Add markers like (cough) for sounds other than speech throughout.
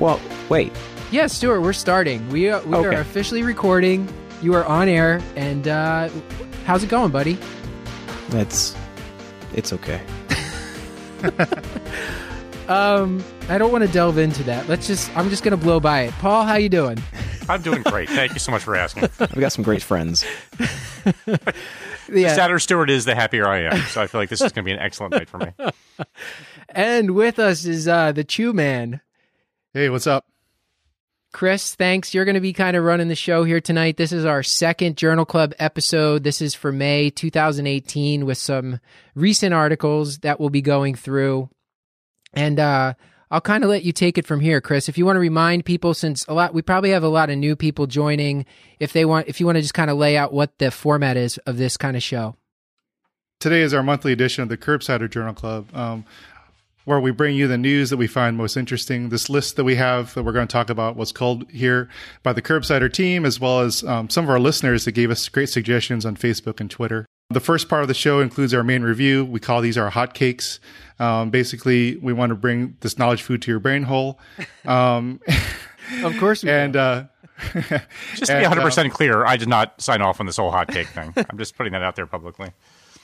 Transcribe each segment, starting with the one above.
Well, wait. Yeah, Stuart, we're starting. We are, we Okay. are officially recording. You are on air, and uh, how's it going, buddy? That's it's okay. (laughs) Um, I don't want to delve into that. Let's just. I'm just gonna blow by it. Paul, how you doing? I'm doing great. Thank you so much for asking. (laughs) I've got some great friends. The (laughs) Yeah. sadder Stuart is, the happier I am. So I feel like this is going to be an excellent night for me. And with us is uh, the Chiu Man, Hey, what's up? Chris. Thanks. You're going to be kind of running the show here tonight. This is our second Journal Club episode. This is for May 2018 with some recent articles that we'll be going through. And uh, I'll kind of let you take it from here, Chris. If you want to remind people, since a lot, we probably have a lot of new people joining. If they want, if you want to just kind of lay out what the format is of this kind of show. Today is our monthly edition of the Curbsider Journal Club, um, where we bring you the news that we find most interesting. This list that we have that we're going to talk about was called here by the Curbsider team, as well as um, some of our listeners that gave us great suggestions on Facebook and Twitter. The first part of the show includes our main review. We call these our hotcakes. Um, basically, we want to bring this knowledge food to your brain hole. Um, (laughs) Of course, and uh, Just to (laughs) be 100% clear, I did not sign off on this whole hotcake thing. I'm just putting that out there publicly.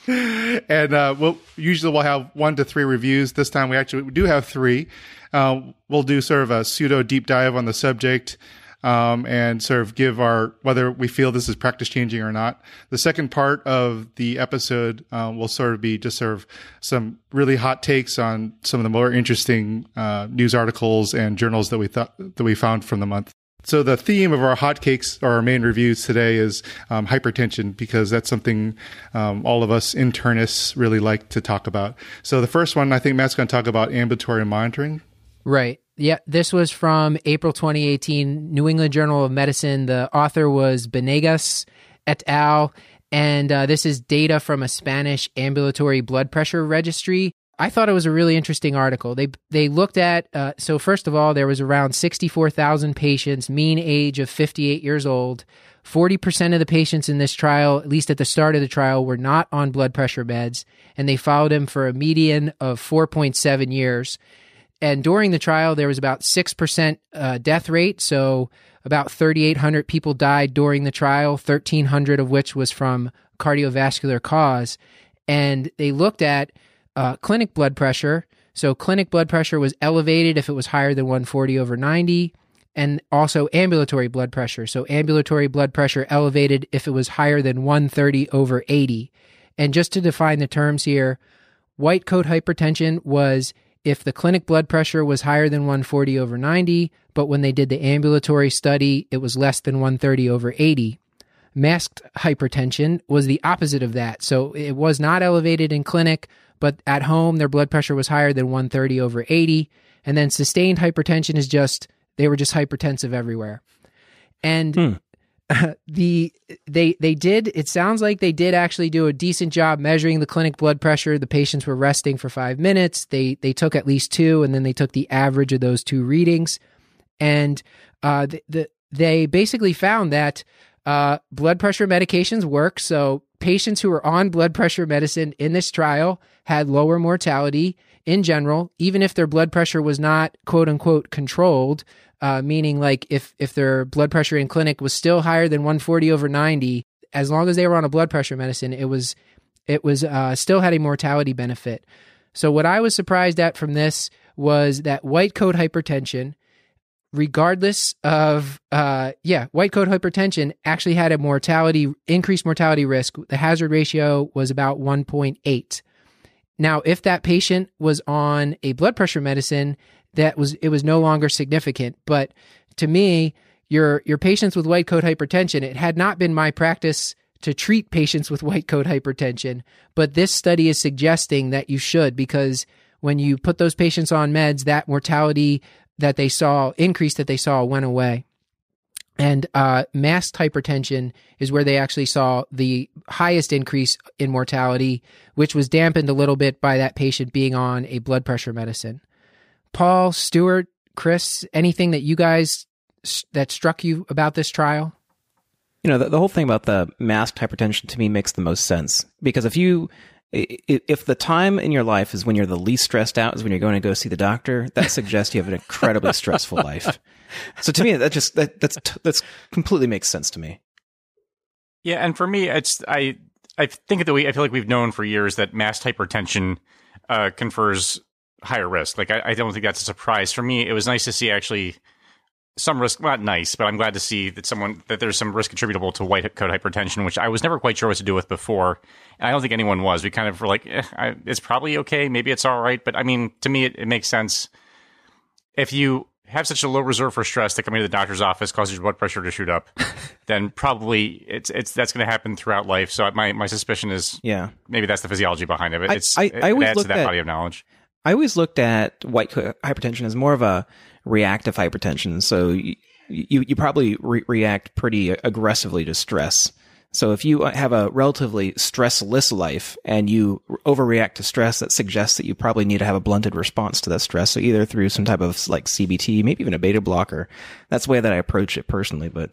And uh, we'll usually we'll have one to three reviews. This time we actually do have three. Uh, we'll do sort of a pseudo deep dive on the subject. Um, and sort of give our whether we feel this is practice changing or not. The second part of the episode uh, will sort of be just sort of some really hot takes on some of the more interesting uh, news articles and journals that we thought that we found from the month. So the theme of our hotcakes or our main reviews today is um, hypertension because that's something um, all of us internists really like to talk about. So the first one, I think Matt's going to talk about ambulatory monitoring. Right. Yeah, this was from April 2018, New England Journal of Medicine. The author was Banegas et al. And uh, this is data from a Spanish ambulatory blood pressure registry. I thought it was a really interesting article. They they looked at uh, so first of all, there was around 64,000 patients, mean age of 58 years old. 40% of the patients in this trial, at least at the start of the trial, were not on blood pressure meds, and they followed them for a median of 4.7 years and during the trial there was about 6% uh, death rate so about 3800 people died during the trial 1300 of which was from cardiovascular cause and they looked at uh, clinic blood pressure so clinic blood pressure was elevated if it was higher than 140 over 90 and also ambulatory blood pressure so ambulatory blood pressure elevated if it was higher than 130 over 80 and just to define the terms here white coat hypertension was if the clinic blood pressure was higher than 140 over 90, but when they did the ambulatory study, it was less than 130 over 80. Masked hypertension was the opposite of that. So it was not elevated in clinic, but at home, their blood pressure was higher than 130 over 80. And then sustained hypertension is just, they were just hypertensive everywhere. And (laughs) the they they did it sounds like they did actually do a decent job measuring the clinic blood pressure the patients were resting for 5 minutes they they took at least two and then they took the average of those two readings and uh the, the they basically found that uh blood pressure medications work. So patients who were on blood pressure medicine in this trial had lower mortality in general even if their blood pressure was not quote unquote controlled uh, meaning like if if their blood pressure in clinic was still higher than 140 over 90 as long as they were on a blood pressure medicine it was it was uh, still had a mortality benefit. So what i was surprised at from this was that white coat hypertension regardless of uh yeah white coat hypertension actually had a mortality increased mortality risk. The hazard ratio was about 1.8 now if that patient was on a blood pressure medicine that was it was no longer significant. But to me your your patients with white coat hypertension it had not been my practice to treat patients with white coat hypertension but this study is suggesting that you should because when you put those patients on meds that mortality that they saw increase that they saw went away. And uh, masked hypertension is where they actually saw the highest increase in mortality, which was dampened a little bit by that patient being on a blood pressure medicine. Paul, Stuart, Chris, anything that you guys that struck you about this trial? You know, the, the whole thing about the masked hypertension to me makes the most sense because if you if the time in your life is when you're the least stressed out is when you're going to go see the doctor, that suggests you have an incredibly stressful life. So to me, that just that that's that's completely makes sense to me. Yeah, and for me, it's I I think that we I feel like we've known for years that masked hypertension uh, confers higher risk. Like I, I don't think that's a surprise. For me, it was nice to see actually some risk not nice but i'm glad to see that someone that there's some risk attributable to white coat hypertension which i was never quite sure what to do with before. And i don't think anyone was. We kind of were like eh, I, it's probably okay. Maybe it's all right. But i mean to me it, it, makes sense. If you have such a low reserve for stress that coming to the doctor's office causes your blood pressure to shoot up (laughs) then probably it's it's that's going to happen throughout life. So my my suspicion is yeah. maybe that's the physiology behind it it's I, I, it, I always adds to that at, body of knowledge I always looked at white coat hypertension as more of a reactive hypertension. So you, you, you probably re- react pretty aggressively to stress. So if you have a relatively stressless life and you overreact to stress, that suggests that you probably need to have a blunted response to that stress. So either through some type of like CBT, maybe even a beta blocker. That's the way that I approach it personally, but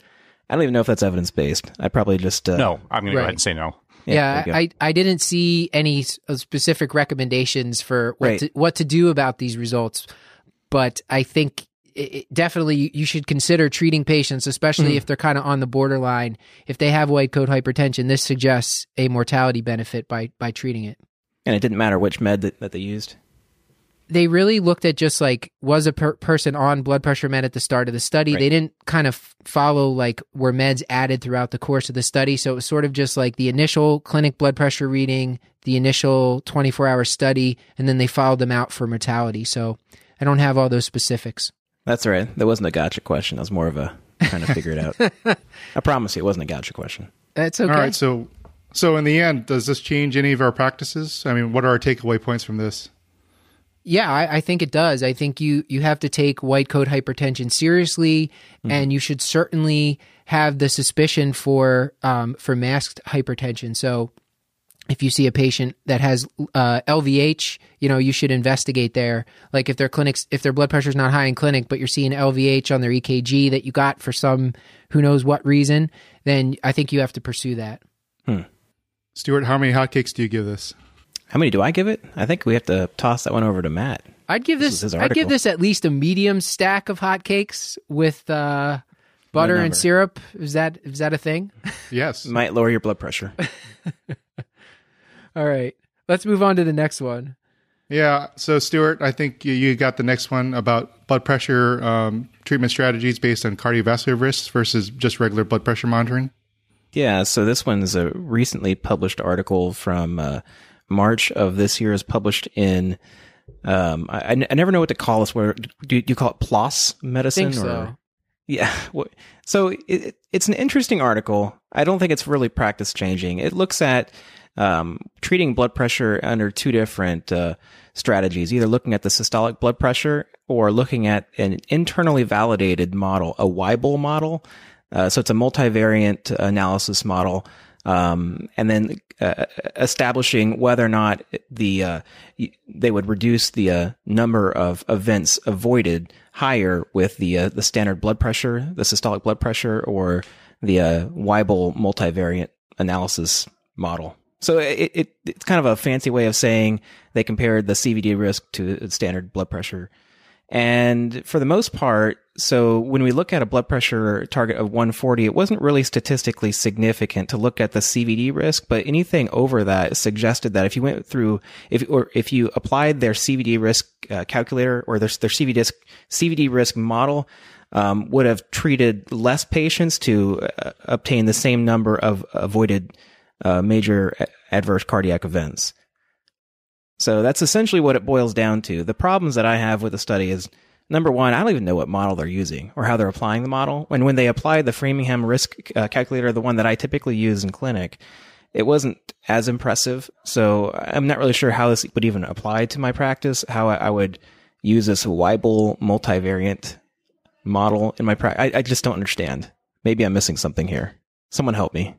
I don't even know if that's evidence based. I probably just uh, no. I'm going right. to go ahead and say no. Yeah, I, I didn't see any uh, specific recommendations for what right. to, what to do about these results, but I think it, definitely you should consider treating patients, especially mm. if they're kind of on the borderline. If they have white coat hypertension, this suggests a mortality benefit by by treating it. And it didn't matter which med that, that they used. They really looked at just like was a per- person on blood pressure med at the start of the study. Right. They didn't kind of follow like were meds added throughout the course of the study. So it was sort of just like the initial clinic blood pressure reading, the initial 24 hour study, and then they followed them out for mortality. So I don't have all those specifics. That's right. That wasn't a gotcha question. That was more of a trying to figure it out. (laughs) I promise you, it wasn't a gotcha question. That's okay. All right. So, so in the end, does this change any of our practices? I mean, what are our takeaway points from this? Yeah, I, I, think it does. I think you you have to take white coat hypertension seriously, mm-hmm. and you should certainly have the suspicion for um, for masked hypertension. So if you see a patient that has uh, LVH, you know you should investigate there. Like if their clinics, if their blood pressure is not high in clinic, but you're seeing LVH on their EKG that you got for some who knows what reason, then I think you have to pursue that. Hmm. Stuart, how many hotcakes do you give this? How many do I give it? I think we have to toss that one over to Matt. I'd give this. this I'd give this at least a medium stack of hotcakes with uh, butter and syrup. Is that is that a thing? Yes, (laughs) might lower your blood pressure. (laughs) All right. Let's move on to the next one. Yeah. So, Stuart, I think you, you got the next one about blood pressure um, treatment strategies based on cardiovascular risks versus just regular blood pressure monitoring. Yeah. So, this one is a recently published article from uh, March of this year, is published in. Um, I, I never know what to call this. Where do, do you call it PLOS medicine? Think or, (laughs) so. Yeah. So it, it's an interesting article. I don't think it's really practice changing. It looks at um, treating blood pressure under two different uh, strategies, either looking at the systolic blood pressure or looking at an internally validated model, a Weibull model. Uh, so it's a multivariate analysis model. Um, and then uh, establishing whether or not the uh, they would reduce the uh, number of events avoided higher with the uh, the standard blood pressure, the systolic blood pressure, or the uh, Weibull multivariate analysis model. So it, it, it's kind of a fancy way of saying they compared the CVD risk to standard blood pressure. And for the most part, so when we look at a blood pressure target of 140, it wasn't really statistically significant to look at the CVD risk, but anything over that suggested that if you went through, if, or if you applied their CVD risk uh, calculator or their, their CVD CVD risk model, um, would have treated less patients to uh, obtain the same number of avoided uh, major adverse cardiac events. So that's essentially what it boils down to. The problems that I have with the study is number one, I don't even know what model they're using or how they're applying the model. And when they applied the Framingham risk uh, calculator, the one that I typically use in clinic, it wasn't as impressive. So I'm not really sure how this would even apply to my practice, how I, I would use this Weibull multivariate model in my practice. I, I just don't understand. Maybe I'm missing something here. Someone help me.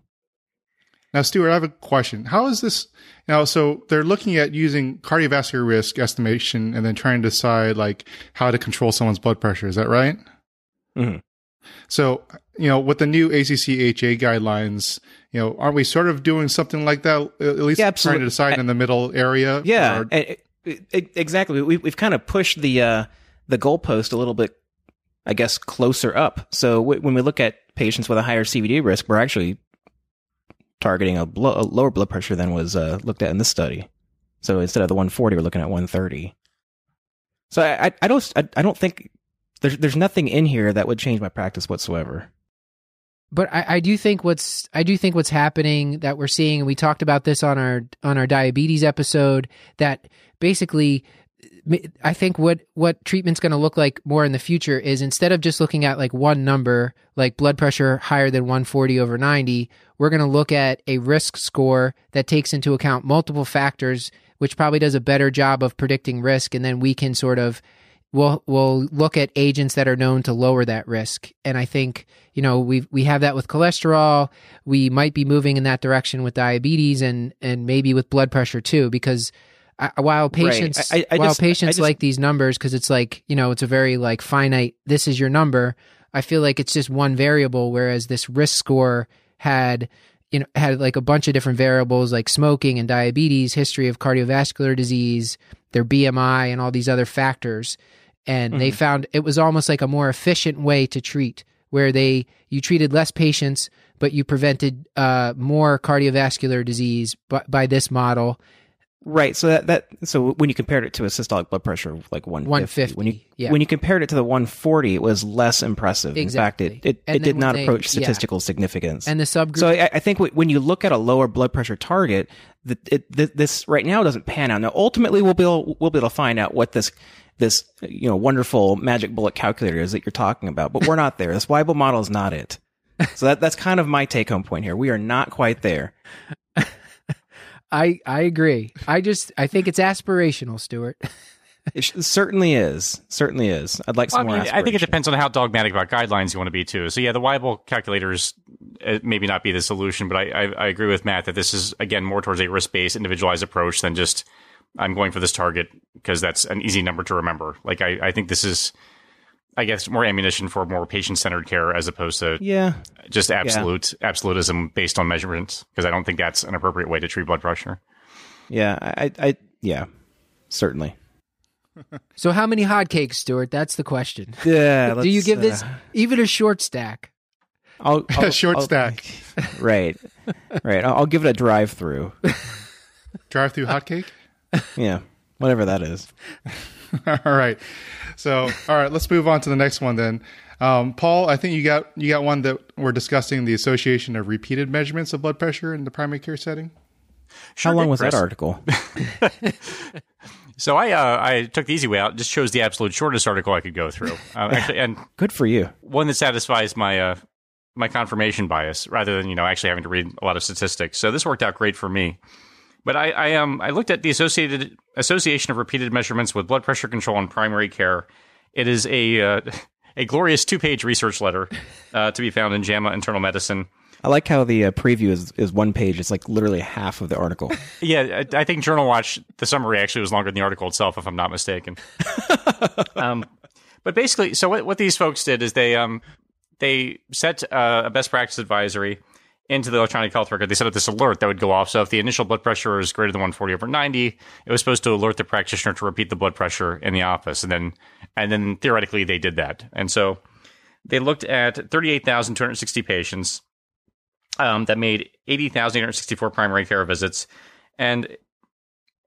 Now, Stuart, I have a question. How is this now? So they're looking at using cardiovascular risk estimation and then trying to decide like how to control someone's blood pressure. Is that right? Mhm. So, you know, with the new ACC/HA guidelines, you know, aren't we sort of doing something like that? At least Yeah, trying to decide in the middle area. Yeah, Or- and it- it- exactly. We, we've kind of pushed the uh, the goalpost a little bit, I guess, closer up. So w- when we look at patients with a higher CVD risk, we're actually targeting a, blo- a lower blood pressure than was uh, looked at in this study. So instead of the 140, we're looking at 130. So I, I, I don't I, I don't think there's there's nothing in here that would change my practice whatsoever. but I, I do think what's I do think what's happening that we're seeing, and we talked about this on our on our diabetes episode, that basically I think what what treatment's going to look like more in the future is instead of just looking at like one number, like blood pressure higher than 140 over 90, we're going to look at a risk score that takes into account multiple factors, which probably does a better job of predicting risk, and then we can sort of we'll we'll look at agents that are known to lower that risk. And I think you know we we have that with cholesterol. We might be moving in that direction with diabetes and and maybe with blood pressure too, because I, while patients I- I while just- patients just- like these numbers because it's like you know it's a very like finite. This is your number. I feel like it's just one variable, whereas this risk score had you know had like a bunch of different variables like smoking and diabetes, history of cardiovascular disease, their BMI, and all these other factors. And they Mm-hmm. found it was almost like a more efficient way to treat, where they you treated less patients, but you prevented uh, more cardiovascular disease by, by this model. Right. So that, that so when you compared it to a systolic blood pressure of like 150, 150, when you yeah. when you compared it to the 140, it was less impressive. Exactly. In fact, it it, it did not they- approach yeah. statistical significance. And the subgroup so I, I think when you look at a lower blood pressure target, that it, th- this right now doesn't pan out. Now, ultimately, we'll be able, we'll be able to find out what this this you know wonderful magic bullet calculator is that you're talking about, but we're not there. This Weibull model is not it. So that that's kind of my take home point here. We are not quite there. I I agree. I just I think it's aspirational, Stuart. It certainly is. Certainly is. I'd like Well, some I, more. mean, I think it depends on how dogmatic about guidelines you want to be too. So yeah, the Weibull calculators uh, maybe not be the solution, but I, I, I agree with Matt that this is again more towards a risk based, individualized approach than just I'm going for this target because that's an easy number to remember. Like I, I think this is, I guess, more ammunition for more patient centered care as opposed to Yeah. just absolute absolutism based on measurements because I don't think that's an appropriate way to treat blood pressure. Yeah. I, I, I yeah. Certainly. (laughs) So how many hotcakes, Stuart? That's the question. Yeah. (laughs) Do you give this uh, even a short stack? I'll, (laughs) I'll- Short I'll- stack. Right. Right. I'll, I'll give it a drive through. Drive through hotcake. Yeah. Whatever that is. (laughs) all right. So, all right, let's move on to the next one then. Um, Paul, I think you got you got one that we're discussing the association of repeated measurements of blood pressure in the primary care setting. How long was Chris. that article? (laughs) So I uh, I took the easy way out. Just chose the absolute shortest article I could go through. Uh, (laughs) actually, and Good for you. one that satisfies my uh, my confirmation bias rather than you know actually having to read a lot of statistics. So this worked out great for me. But I, I um I looked at the associated association of repeated measurements with blood pressure control in primary care. It is a uh, (laughs) a glorious two page research letter uh, to be found in JAMA Internal Medicine. I like how the uh, preview is, is one page. It's like literally half of the article. (laughs) Yeah, I, I think Journal Watch the summary actually was longer than the article itself, if I'm not mistaken. (laughs) um, but basically, so what, what these folks did is they um they set uh, a best practice advisory into the electronic health record. They set up this alert that would go off. So if the initial blood pressure was greater than 140 over 90, it was supposed to alert the practitioner to repeat the blood pressure in the office, and then and then theoretically they did that. And so they looked at 38,260 patients um, that made 80,864 primary care visits. And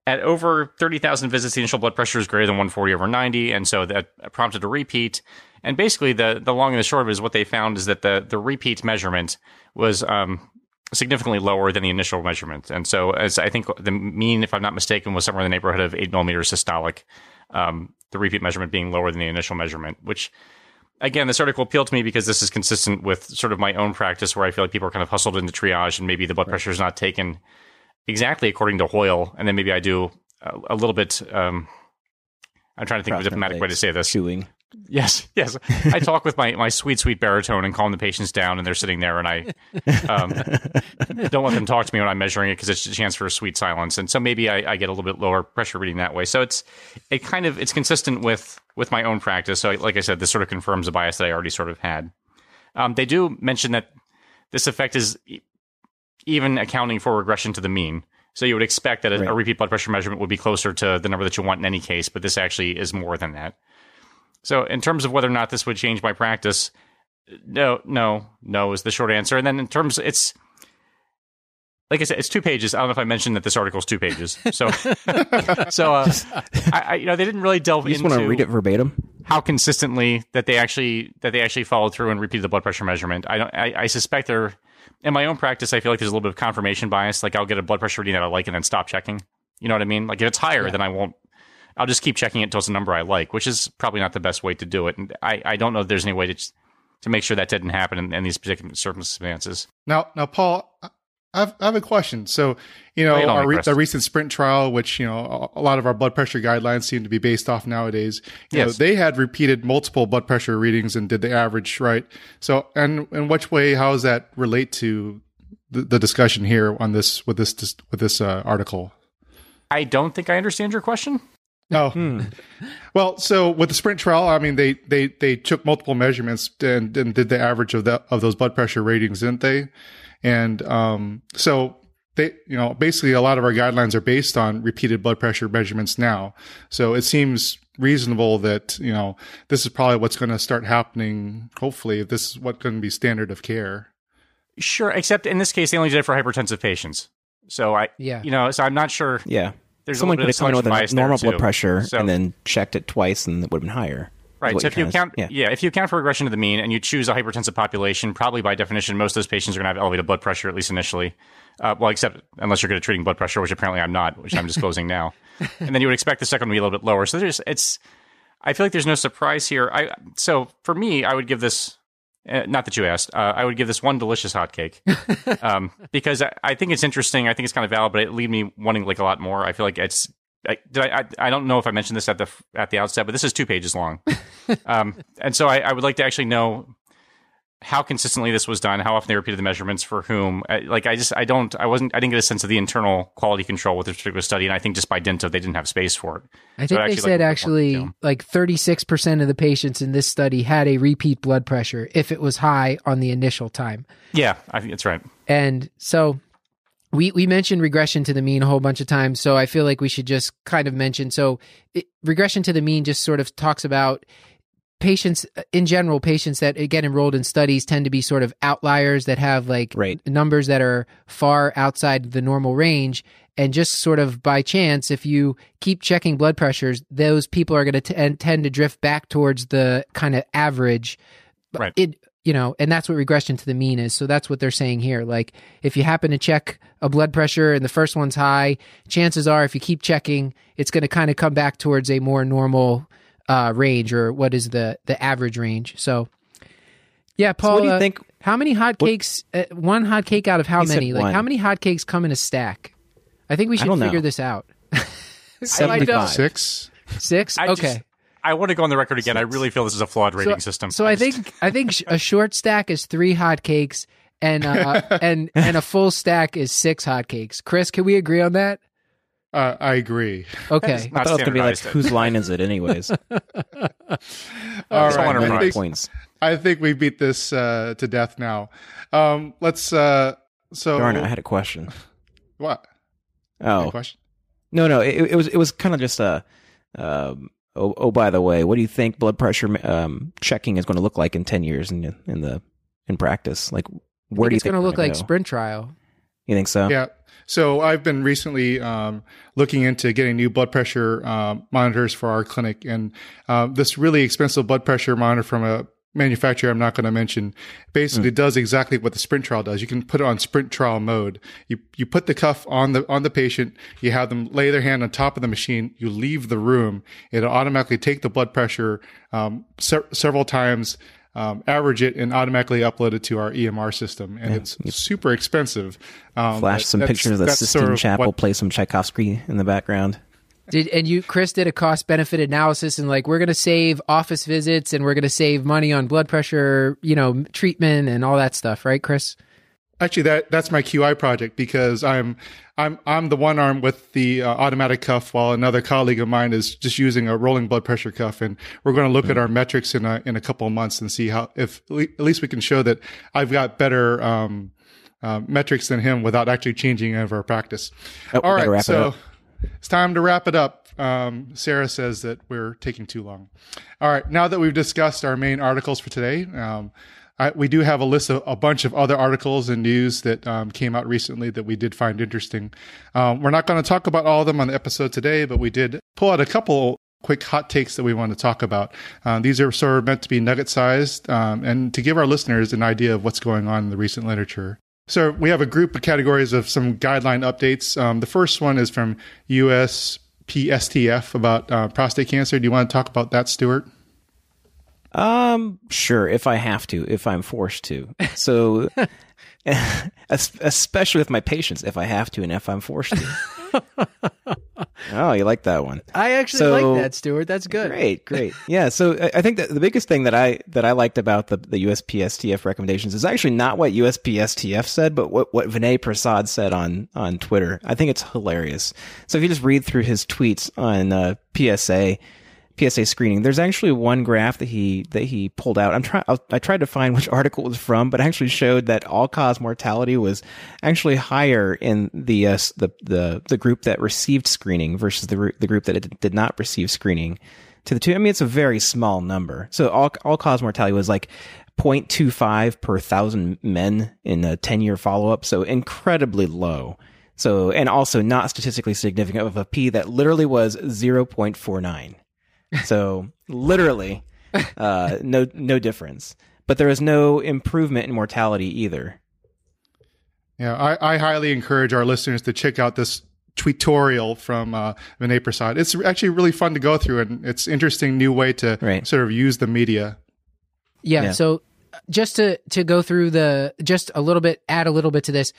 at over 30,000 visits, the initial blood pressure is greater than 140 over 90. And so that prompted a repeat. And basically, the, the long and the short of it is what they found is that the, the repeat measurement was um, significantly lower than the initial measurement. And so, as I think the mean, if I'm not mistaken, was somewhere in the neighborhood of 8 millimeters systolic, um, the repeat measurement being lower than the initial measurement, which again, this article appealed to me because this is consistent with sort of my own practice where I feel like people are kind of hustled into triage and maybe the blood pressure is not taken exactly according to Hoyle. And then maybe I do a, a little bit, um, I'm trying to think of a diplomatic way to say this. Chewing. Yes, yes. (laughs) I talk with my, my sweet, sweet baritone and calm the patients down, and they're sitting there, and I um, (laughs) don't let them talk to me when I'm measuring it because it's a chance for a sweet silence. And so maybe I, I, get a little bit lower pressure reading that way. So it's it kind of it's consistent with with my own practice. So like I said, this sort of confirms a bias that I already sort of had. Um, they do mention that this effect is even accounting for regression to the mean. So you would expect that a, right. a repeat blood pressure measurement would be closer to the number that you want in any case, but this actually is more than that. So, in terms of whether or not this would change my practice, no, no, no is the short answer. And then in terms, it's like I said, it's two pages. I don't know if I mentioned that this article is two pages. So, (laughs) so uh, I, I, you know, they didn't really delve you just into want to read it verbatim. How consistently that they actually that they actually followed through and repeated the blood pressure measurement. I don't. I, I suspect they're in my own practice. I feel like there's a little bit of confirmation bias. Like I'll get a blood pressure reading that I like and then stop checking. You know what I mean? Like if it's higher, yeah. then I won't I'll just keep checking it until it's a number I like, which is probably not the best way to do it. And I, I don't know if there's any way to to make sure that didn't happen in, in these particular circumstances. Now, now, Paul, I have, I have a question. So, you know, our re- the recent sprint trial, which, you know, a lot of our blood pressure guidelines seem to be based off nowadays, you yes. know, they had repeated multiple blood pressure readings and did the average, right? So, and in which way, how does that relate to the, the discussion here on this, with this, with this uh, article? I don't think I understand your question. Oh, hmm. (laughs) well, so with the sprint trial, I mean, they they they took multiple measurements and, and did the average of that of those blood pressure ratings, didn't they? And um, so they, you know, basically a lot of our guidelines are based on repeated blood pressure measurements now. So it seems reasonable that you know this is probably what's going to start happening. Hopefully, this is what's going to be standard of care. Sure, except in this case, they only did it for hypertensive patients. So I, yeah, you know, so I'm not sure. Yeah there's someone could have come in with a normal blood pressure so, and then checked it twice and it would have been higher. Right. So if you count, yeah. yeah. if you account for regression to the mean and you choose a hypertensive population, probably by definition, most of those patients are going to have elevated blood pressure at least initially. Uh, well, except unless you're good at treating blood pressure, which apparently I'm not, which I'm disclosing now. (laughs) And then you would expect the second to be a little bit lower. So there's, it's, I feel like there's no surprise here. I so for me, I would give this uh, not that you asked. Uh, I would give this one delicious hotcake (laughs) um, because I, I, think it's interesting. I think it's kind of valid, but it leaves me wanting like a lot more. I feel like it's. I, I, I don't know if I mentioned this at the at the outset, but this is two pages long, (laughs) um, and so I, I would like to actually know how consistently this was done, how often they repeated the measurements for whom. Like I just I don't I wasn't I didn't get a sense of the internal quality control with this particular study, and I think just by dint of they didn't have space for it. I think so they said actually like thirty six percent of the patients in this study had a repeat blood pressure if it was high on the initial time. Yeah, I think that's right. And so we we mentioned regression to the mean a whole bunch of times, so I feel like we should just kind of mention. So it, regression to the mean just sort of talks about patients in general patients that get enrolled in studies tend to be sort of outliers that have like right. numbers that are far outside the normal range and just sort of by chance if you keep checking blood pressures those people are going to tend to drift back towards the kind of average right it you know and that's what regression to the mean is so that's what they're saying here like if you happen to check a blood pressure and the first one's high chances are if you keep checking it's going to kind of come back towards a more normal uh, range or what is the the average range. So, yeah, Paul, so what do you uh, think? How many hotcakes? Uh, one hot cake out of how many? Like one. how many hotcakes come in a stack? I think we should figure know. this out. (laughs) Seventy-five. Six. Six. I okay. Just, I want to go on the record again. Six. I really feel this is a flawed rating so, system. So I, I think I think a short stack is three hotcakes, and uh, (laughs) and and a full stack is six hotcakes. Chris, can we agree on that? Uh, I agree. Okay. I thought it was going to be like, whose line is it, anyways? (laughs) All right. I think, points. I think we beat this uh, to death now. Um, let's. Uh, so, darn it! I had a question. What? Oh, question? No, no. It, it, was. It was kind of just a. Um, oh, oh, by the way, what do you think blood pressure um, checking is going to look like in ten years in in the in practice? Like, where do you it's think going to look like go? sprint trial? You think so? Yeah. So I've been recently um, looking into getting new blood pressure uh, monitors for our clinic, and uh, this really expensive blood pressure monitor from a manufacturer I'm not going to mention basically mm. does exactly what the sprint trial does. You can put it on sprint trial mode. You you put the cuff on the on the patient, you have them lay their hand on top of the machine, you leave the room, it'll automatically take the blood pressure um, se- several times um, average it and automatically upload it to our EMR system. And yeah. it's super expensive. Um, Flash some pictures of the Sistine sort of Chapel, what, play some Tchaikovsky in the background. Did and you, Chris, did a cost benefit analysis and like we're going to save office visits and we're going to save money on blood pressure, you know, treatment and all that stuff, right, Chris? Actually, that that's my QI project because I'm I'm I'm the one arm with the uh, automatic cuff, while another colleague of mine is just using a rolling blood pressure cuff, and we're going to look mm-hmm. at our metrics in a in a couple of months and see how if at least we can show that I've got better um, uh, metrics than him without actually changing any of our practice. Oh, All right, so it it's time to wrap it up. Um, Sarah says that we're taking too long. All right, now that we've discussed our main articles for today. Um, I, we do have a list of a bunch of other articles and news that um, came out recently that we did find interesting. Um, we're not going to talk about all of them on the episode today, but we did pull out a couple quick hot takes that we want to talk about. Um, these are sort of meant to be nugget sized um, and to give our listeners an idea of what's going on in the recent literature. So we have a group of categories of some guideline updates. Um, the first one is from USPSTF about uh, prostate cancer. Do you want to talk about that, Stuart? Um, sure, if I have to, if I'm forced to. So, (laughs) especially with my patients, if I have to and if I'm forced to. (laughs) (laughs) oh, you like that one? I actually so, like that, Stuart. That's good. Great, great. (laughs) Yeah. So I think that the biggest thing that I that I liked about the the USPSTF recommendations is actually not what USPSTF said, but what what Vinay Prasad said on on Twitter. I think it's hilarious. So if you just read through his tweets on uh, PSA PSA screening. There's actually one graph that he that he pulled out. I'm trying. I tried to find (laughs) which article it was from, but actually showed that all cause mortality was actually higher in the uh, the the the group that received screening versus the the group that did not receive screening. To the two, I mean, it's a very small number. So all all cause mortality was like 0.25 per thousand men in a 10 year follow up. So incredibly low. So, and also not statistically significant of a P that literally was 0.49. So literally, uh, no no difference. But there is no improvement in mortality either. Yeah, I, I highly encourage our listeners to check out this tutorial from uh, Vinay Prasad. It's actually really fun to go through, and it's interesting new way to right. sort of use the media. Yeah, yeah. So just to to go through the just a little bit, add a little bit to this.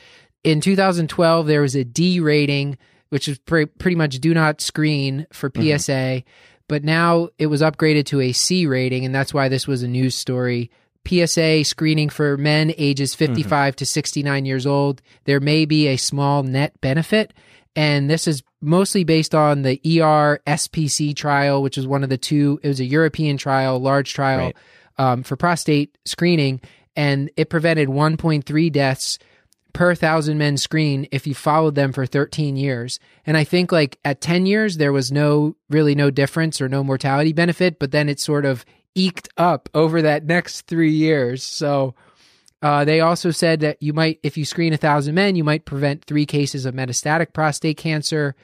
In 2012, there was a D rating, which is pre- pretty much do not screen for PSA. Mm-hmm but now it was upgraded to a C rating, and that's why this was a news story. PSA screening for men ages 55 mm-hmm. to 69 years old. There may be a small net benefit, and this is mostly based on the ER SPC trial, which was one of the two. It was a European trial, large trial right. um, for prostate screening, and it prevented 1.3 deaths per thousand men screen if you followed them for 13 years. And I think like at 10 years, there was no really no difference or no mortality benefit, but then it sort of eked up over that next three years. So uh, they also said that you might, if you screen a thousand men, you might prevent three cases of metastatic prostate cancer.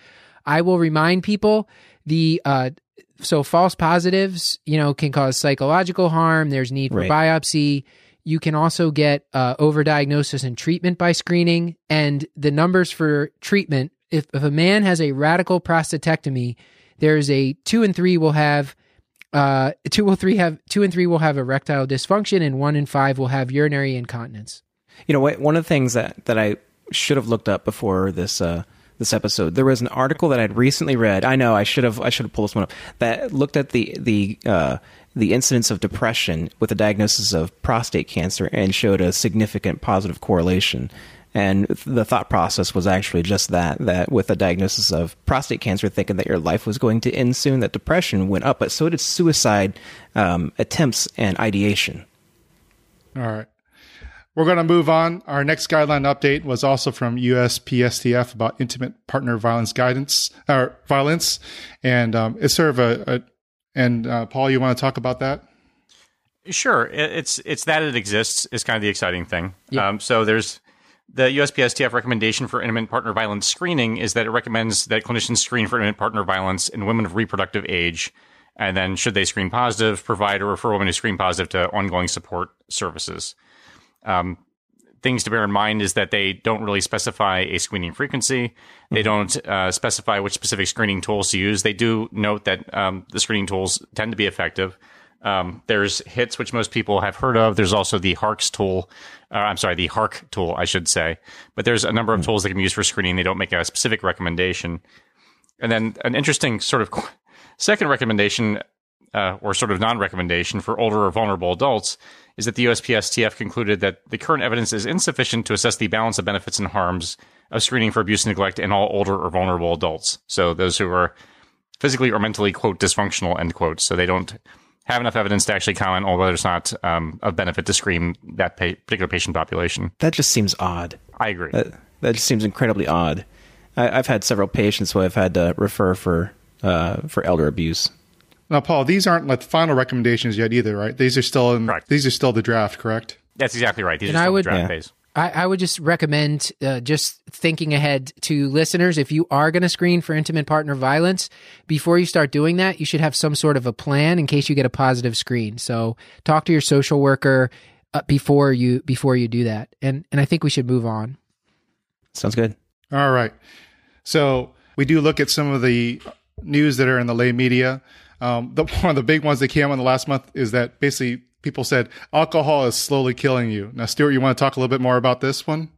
I will remind people the, uh, so false positives, you know, can cause psychological harm. There's need for right. biopsy you can also get uh, overdiagnosis and treatment by screening. And the numbers for treatment, if, if a man has a radical prostatectomy, there's a two and three will have uh, (laughs) two will three have two and three will have erectile dysfunction, and one and five will have urinary incontinence. You know, one of the things that that I should have looked up before this uh, this episode, there was an article that I'd recently read. I know I should have I should have pulled this one up that looked at the the uh, the incidence of depression with a diagnosis of prostate cancer and showed a significant positive correlation. And the thought process was actually just that, that with a diagnosis of prostate cancer, thinking that your life was going to end soon, that depression went up, but so did suicide um, attempts and ideation. All right. We're going to move on. Our next guideline update was also from USPSTF about intimate partner violence guidance or violence, and um, it's sort of a, a and uh, Paul, you want to talk about that? Sure. It's it's that it exists is kind of the exciting thing. Um, so there's the USPSTF recommendation for intimate partner violence screening is that it recommends that clinicians screen for intimate partner violence in women of reproductive age, and then should they screen positive, provide or refer women who screen positive to ongoing support services. Um, things to bear in mind is that they don't really specify a screening frequency. They mm-hmm. don't uh, specify which specific screening tools to use. They do note that um, the screening tools tend to be effective. Um, there's HITS, which most people have heard of. There's also the HARKS tool. Uh, I'm sorry, the HARK tool, I should say. But there's a number of mm-hmm. tools that can be used for screening. They don't make a specific recommendation. And then an interesting sort of second recommendation, uh, or sort of non-recommendation for older or vulnerable adults, is that the USPSTF concluded that the current evidence is insufficient to assess the balance of benefits and harms of screening for abuse and neglect in all older or vulnerable adults. So those who are physically or mentally quote dysfunctional end quote. So they don't have enough evidence to actually comment on whether it's not um, of benefit to screen that pa- particular patient population. That just seems odd. I agree. That, that just seems incredibly odd. I, have had several patients who I've had to refer for uh, for elder abuse. Now, Paul, these aren't like the final recommendations yet either, right? These are still in. Correct. These are still the draft, correct? That's exactly right. These And are I still the would- draft Yeah. phase. I, I would just recommend uh, just thinking ahead to listeners. If you are going to screen for intimate partner violence, before you start doing that, you should have some sort of a plan in case you get a positive screen. So talk to your social worker uh, before you before you do that. And and I think we should move on. Sounds good. All right. So we do look at some of the news that are in the lay media. Um, the, (laughs) one of the big ones that came out in the last month is that basically people said alcohol is slowly killing you. Now, Stuart, you want to talk a little bit more about this one?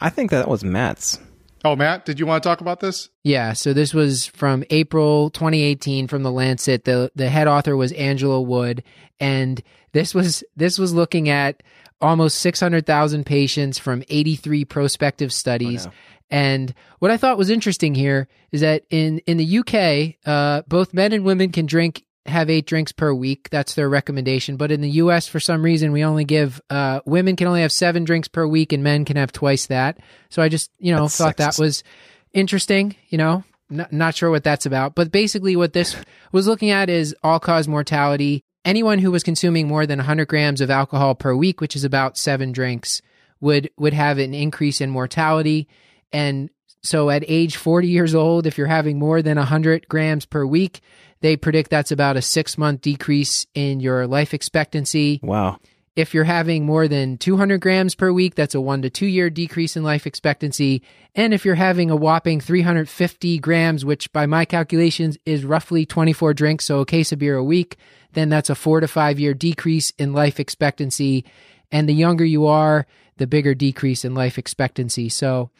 I think that was Matt's. Oh, Matt, did you want to talk about this? Yeah, so this was from April 2018 from the Lancet. The the head author was Angela Wood and this was this was looking at almost 600,000 patients from 83 prospective studies. no. And what I thought was interesting here is that in in the UK, uh, both men and women can drink have eight drinks per week. That's their recommendation. But in the U.S., for some reason, we only give uh, women can only have seven drinks per week, and men can have twice that. So I just you know That's thought that was interesting. You know, not, not sure what that's about. But basically, what this was looking at is all cause mortality. Anyone who was consuming more than 100 grams of alcohol per week, which is about seven drinks, would would have an increase in mortality. And so at age 40 years old, if you're having more than 100 grams per week, they predict that's about a six month decrease in your life expectancy. Wow. If you're having more than 200 grams per week, that's a one to two year decrease in life expectancy. And if you're having a whopping 350 grams, which by my calculations is roughly 24 drinks, so a case of beer a week, then that's a four to five year decrease in life expectancy. And the younger you are, the bigger decrease in life expectancy. So,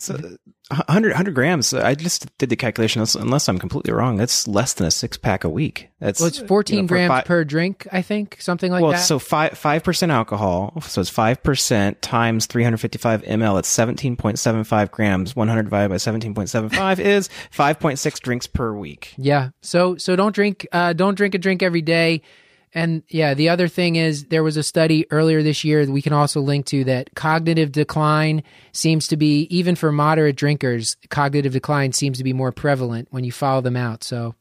So, 100, 100 grams. I just did the calculation. Unless I'm completely wrong, that's less than a six pack a week. That's well, it's 14 you know, grams fi- per drink, I think, something like well, that. Well, so five five percent alcohol. So it's five percent times 355 ml. It's 17.75 grams. 100 divided by 17.75 (laughs) is 5.6 drinks per week. Yeah. So so don't drink uh don't drink a drink every day. And yeah, the other thing is there was a study earlier this year that we can also link to that cognitive decline seems to be even for moderate drinkers, cognitive decline seems to be more prevalent when you follow them out. So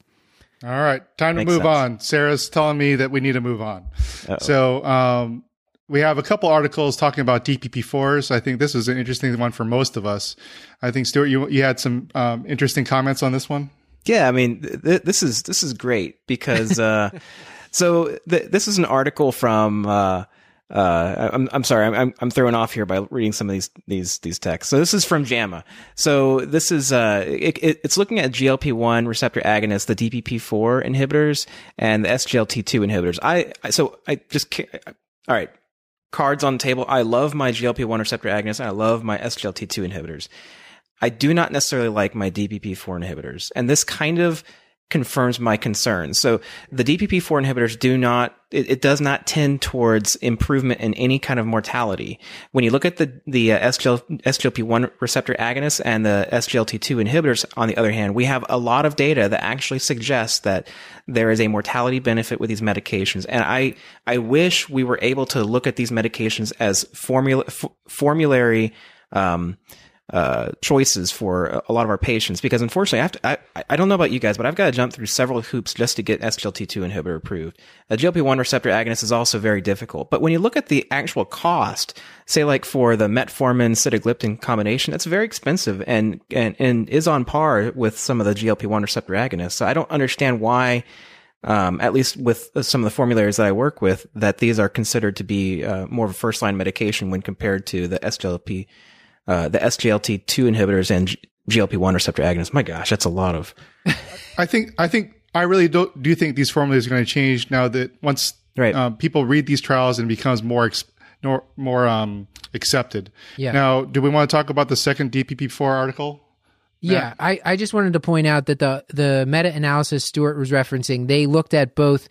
All right, time to Makes move sense. on. Sarah's telling me that we need to move on. So um, we have a couple articles talking about DPP4s. I think this is an interesting one for most of us. I think Stuart, you you had some um, interesting comments on this one. Yeah, I mean, th- th- this is this is great because uh, (laughs) so th- this is an article from. Uh, uh, I'm I'm sorry, I'm- I'm throwing off here by reading some of these these these texts. So this is from JAMA. So this is uh, it, it, it's looking at GLP-1 receptor agonists, the DPP-4 inhibitors, and the SGLT2 inhibitors. I, I so I just ca- all right. Cards on the table. I love my GLP-1 receptor agonists, and I love my SGLT2 inhibitors. I do not necessarily like my DPP4 inhibitors. And this kind of confirms my concerns. So the DPP4 inhibitors do not, it, it does not tend towards improvement in any kind of mortality. When you look at the, the uh, SGL, SGLP1 receptor agonists and the SGLT2 inhibitors, on the other hand, we have a lot of data that actually suggests that there is a mortality benefit with these medications. And I, I wish we were able to look at these medications as formula, f- formulary, um, uh, choices for a- lot of our patients because unfortunately I have to, I, I don't know about you guys, but I've got to jump through several hoops just to get SGLT2 inhibitor approved. A GLP-1 receptor agonist is also very difficult, but when you look at the actual cost, say like for the metformin sitagliptin combination, it's very expensive and, and, and is on par with some of the GLP-1 receptor agonists. So I don't understand why um, at least with some of the formularies that I work with, that these are considered to be uh, more of a first line medication when compared to the SGLP, uh, the SGLT2 inhibitors and GLP1 receptor agonists. My gosh, that's a lot of. I think I think I really do do think these formulas are going to change now that once Right. um, people read these trials and it becomes more ex- more, more um, accepted. Yeah. Now, do we want to talk about the second DPP4 article Yeah, I, I just wanted to point out that the the meta analysis Stuart was referencing, they looked at both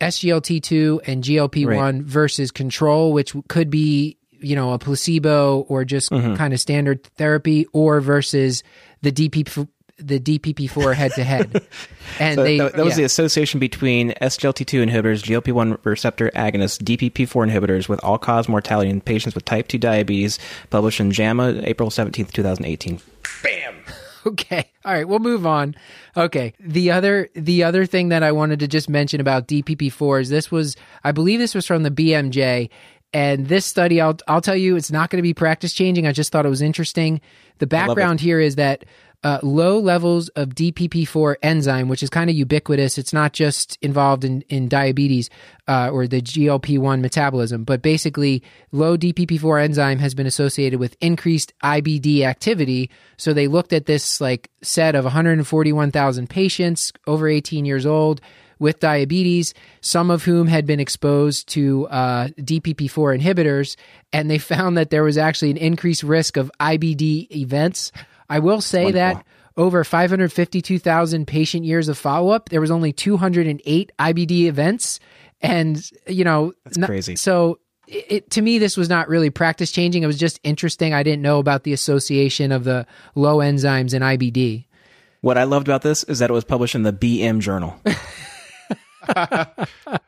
SGLT2 and GLP1 Right. versus control, which could be, you know, a placebo or just Mm-hmm. kind of standard therapy, or versus the DP the DPP4 head to head. (laughs) And So they that, that was yeah. the association between SGLT2 inhibitors, GLP-1 receptor agonists, DPP-4 inhibitors with all-cause mortality in patients with type 2 diabetes, published in JAMA, April 17th, 2018. Bam! (laughs) Okay. All right, we'll move on. Okay. The other the other thing that I wanted to just mention about DPP4 is this was I believe this was from the BMJ and this study I'll I'll tell you it's not going to be practice changing. I just thought it was interesting. The background here is that uh, low levels of DPP4 enzyme, which is kind of ubiquitous. It's not just involved in, in diabetes uh, or the GLP-1 metabolism, but basically low DPP4 enzyme has been associated with increased IBD activity. So they looked at this like set of 141,000 patients over 18 years old with diabetes, some of whom had been exposed to uh, DPP4 inhibitors, and they found that there was actually an increased risk of IBD events. I will say that over 552,000 patient years of follow up, there was only 208 IBD events, and you know, That's not- crazy. So. It, to me, this was not really practice changing. It was just interesting. I didn't know about the association of the low enzymes and IBD. What I loved about this is that it was published in the BM Journal. (laughs) (laughs)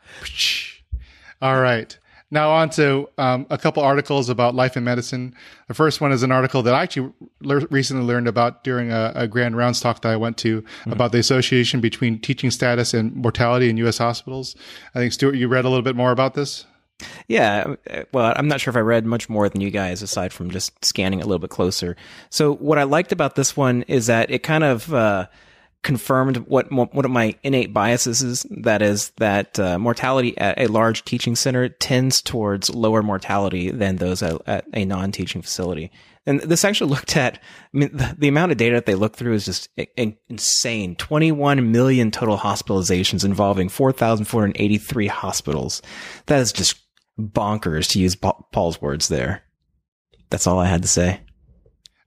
All right. Now on to um, a couple articles about life in medicine. The first one is an article that I actually lear- recently learned about during a, a grand rounds talk that I went to about the association between teaching status and mortality in U.S. hospitals. I think Stuart, you read a little bit more about this. Yeah, uh, well, I'm not sure if I read much more than you guys aside from just scanning a little bit closer. So, what I liked about this one is that it kind of uh, confirmed what one of my innate biases is. That is that uh, mortality at a large teaching center tends towards lower mortality than those at, at a non-teaching facility. And this actually (laughs) looked at, I mean, the, the amount of data that they looked through is just in- insane. 21 million total hospitalizations involving 4,483 hospitals. That is just bonkers to use Paul's words there. That's all I had to say.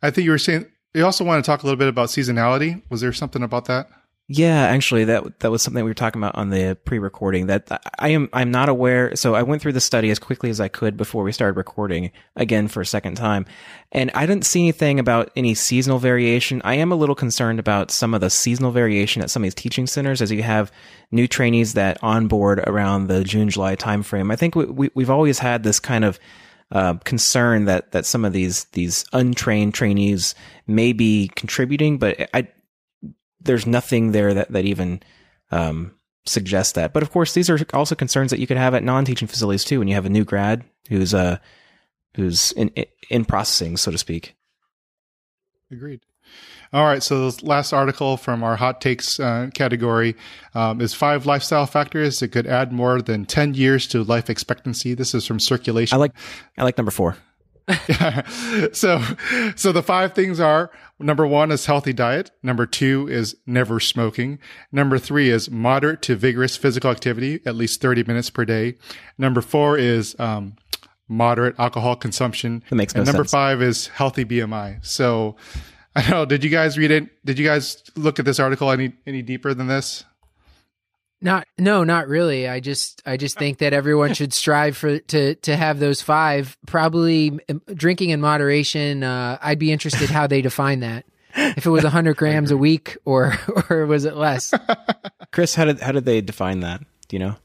I think you were saying you also want to talk a little bit about seasonality. Was there something about that? Yeah, actually, that that was something we were talking about on the pre-recording. That I am I'm not aware. So I went through the study as quickly as I could before we started recording again for a second time, and I didn't see anything about any seasonal variation. I am a little concerned about some of the seasonal variation at some of these teaching centers, as you have new trainees that onboard around the June July timeframe. I think we, we we've always had this kind of uh, concern that that some of these these untrained trainees may be contributing, but I there's nothing there that that even um, suggests that. But of course, these are also concerns that you could have at non-teaching facilities too, when you have a new grad who's uh who's in in processing, so to speak. Agreed. All right. So the last article from our hot takes uh, category um, is five lifestyle factors that could add more than 10 years to life expectancy. This is from circulation. I like I like number four. (laughs) so, so the five things are number one is healthy diet. Number two is never smoking. Number three is moderate to vigorous physical activity, at least 30 minutes per day. Number four is, um, moderate alcohol consumption. That makes no and number sense. five is healthy BMI. So, (laughs) I don't know. Did you guys read it? Did you guys look at this article any, any deeper than this? Not no, not really. I just I just think that everyone should strive for to to have those five. Probably um, drinking in moderation. Uh, I'd be interested how they define that. If it was 100 grams a week or (laughs) or was it less? Chris, how did how did they define that? Do you know?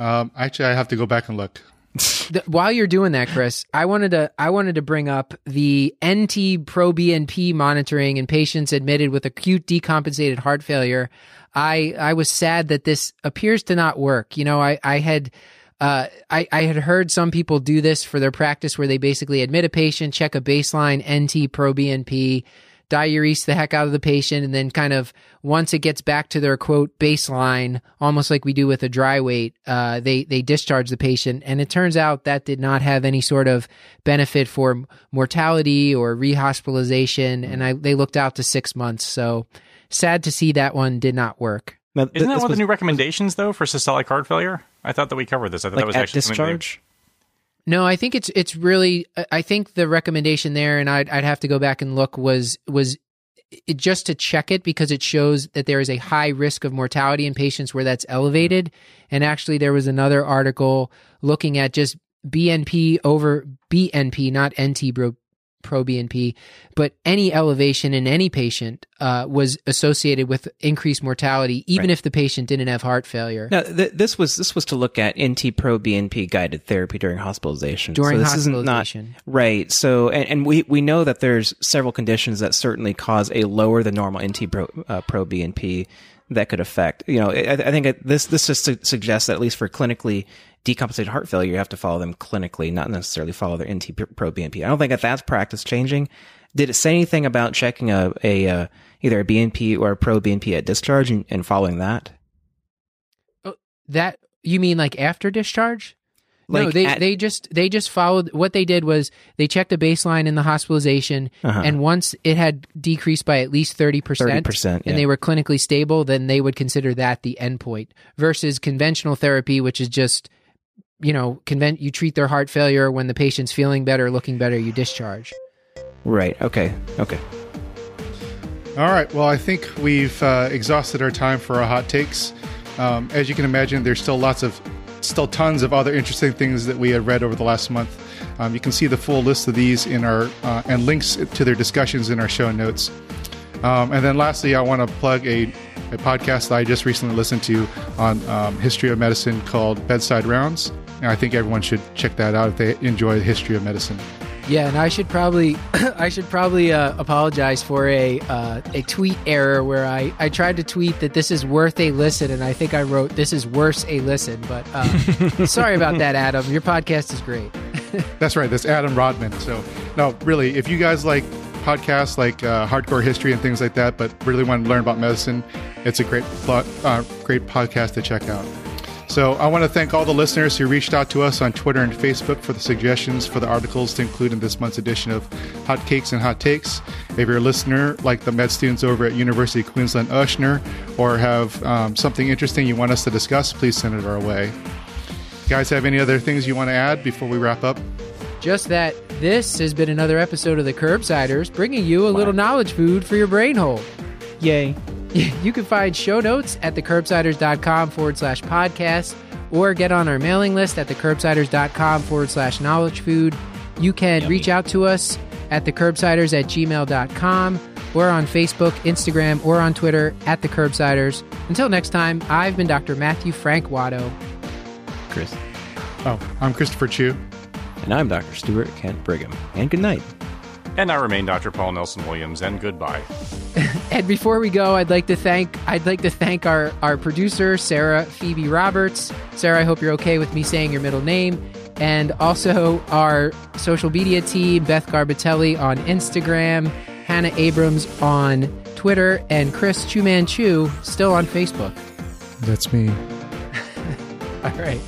Um, actually, I have to go back and look. The- while you're doing that, Chris, I wanted to I wanted to bring up the NT pro BNP monitoring in patients admitted with acute decompensated heart failure. I I was sad that this appears to not work. You know, I I had uh, I, I had heard some people do this for their practice where they basically admit a patient, check a baseline NT pro BNP, diurese the heck out of the patient, and then kind of once it gets back to their quote baseline, almost like we do with a dry weight, uh, they they discharge the patient. And it turns out that did not have any sort of benefit for mortality or rehospitalization. And I they looked out to six months. So sad to see that one did not work. Now, th- Isn't that one of the new recommendations though for systolic heart failure? I thought that we covered this. I thought like that was at actually something discharge? No, I think it's it's really. I think the recommendation there, and I'd I'd have to go back and look was was it, just to check it because it shows that there is a high risk of mortality in patients where that's elevated. And actually, there was another article looking at just BNP over BNP, not NT bro, pro BNP, but any elevation in any patient uh, was associated with increased mortality, even Right. if the patient didn't have heart failure. Now, th- this was this was to look at NT proBNP guided therapy during hospitalization. During so this isn't not hospitalization. right. So, and, and we we know that there's several conditions that certainly cause a lower than normal NT pro, uh, pro BNP that could affect. You know, I, I think this this just su- suggests that at least for clinically decompensated heart failure, you have to follow them clinically, not necessarily follow their NT pro BNP. I don't think that that's practice changing. Did it say anything about checking a a uh, either a BNP or a pro BNP at discharge and, and following that? That you mean like after discharge? no, they at- they just they just followed what they did was they checked a baseline in the hospitalization, Uh-huh. and once it had decreased by at least thirty percent, 30%, and yeah. they were clinically stable, then they would consider that the endpoint. Versus conventional therapy, which is just you know convent you treat their heart failure when the patient's feeling better, looking better, you discharge. Right. Okay. Okay. All right. Well, I think we've uh, exhausted our time for our hot takes. Um, as you can imagine, there's still lots of, still tons of other interesting things that we had read over the last month. Um, you can see the full list of these in our uh, and links to their discussions in our show notes. Um, and then lastly, I want to plug a, a podcast that I just recently listened to on um, history of medicine called Bedside Rounds. And I think everyone should check that out if they enjoy the history of medicine. Yeah, and I should probably (clears throat) I should probably uh, apologize for a uh, a tweet error where I, I tried to tweet that this is worth a listen, and I think I wrote this is worse a listen. But uh, (laughs) sorry about that, Adam. Your podcast is great. (laughs) That's right. That's Adam Rodman. So, no, really, if you guys like podcasts like uh, hardcore history and things like that, but really want to learn about medicine, it's a great uh, great podcast to check out. So, I want to thank all the listeners who reached out to us on Twitter and Facebook for the suggestions for the articles to include in this month's edition of Hot Cakes and Hot Takes. If you're a listener like the med students over at University of Queensland Ochsner, or have um, something interesting you want us to discuss, please send it our way. You Guys, have any other things you want to add before we wrap up? Just that this has been another episode of the Curbsiders, bringing you a little knowledge food for your brain hole. Yay. (laughs) You can find show notes at thecurbsiders.com forward slash podcast or get on our mailing list at thecurbsiders.com forward slash knowledge food. You can reach out to us at thecurbsiders at gmail.com or on Facebook, Instagram, or on Twitter at the Curbsiders. Until next time, I've been Dr. Matthew Frank Watto. Chris. Oh, I'm Christopher Chiu. And I'm Dr. Stuart Kent Brigham. And good night. And I remain Dr. Paul Nelson Williams, and goodbye. (laughs) And before we go, I'd like to thank I'd like to thank our our producer Sarah Phoebe Roberts. Sarah, I hope you're okay with me saying your middle name. And also our social media team, Beth Garbitelli on Instagram, Hannah Abrams on Twitter, and Chris Chuman Chiu still on Facebook. That's me. (laughs) All right.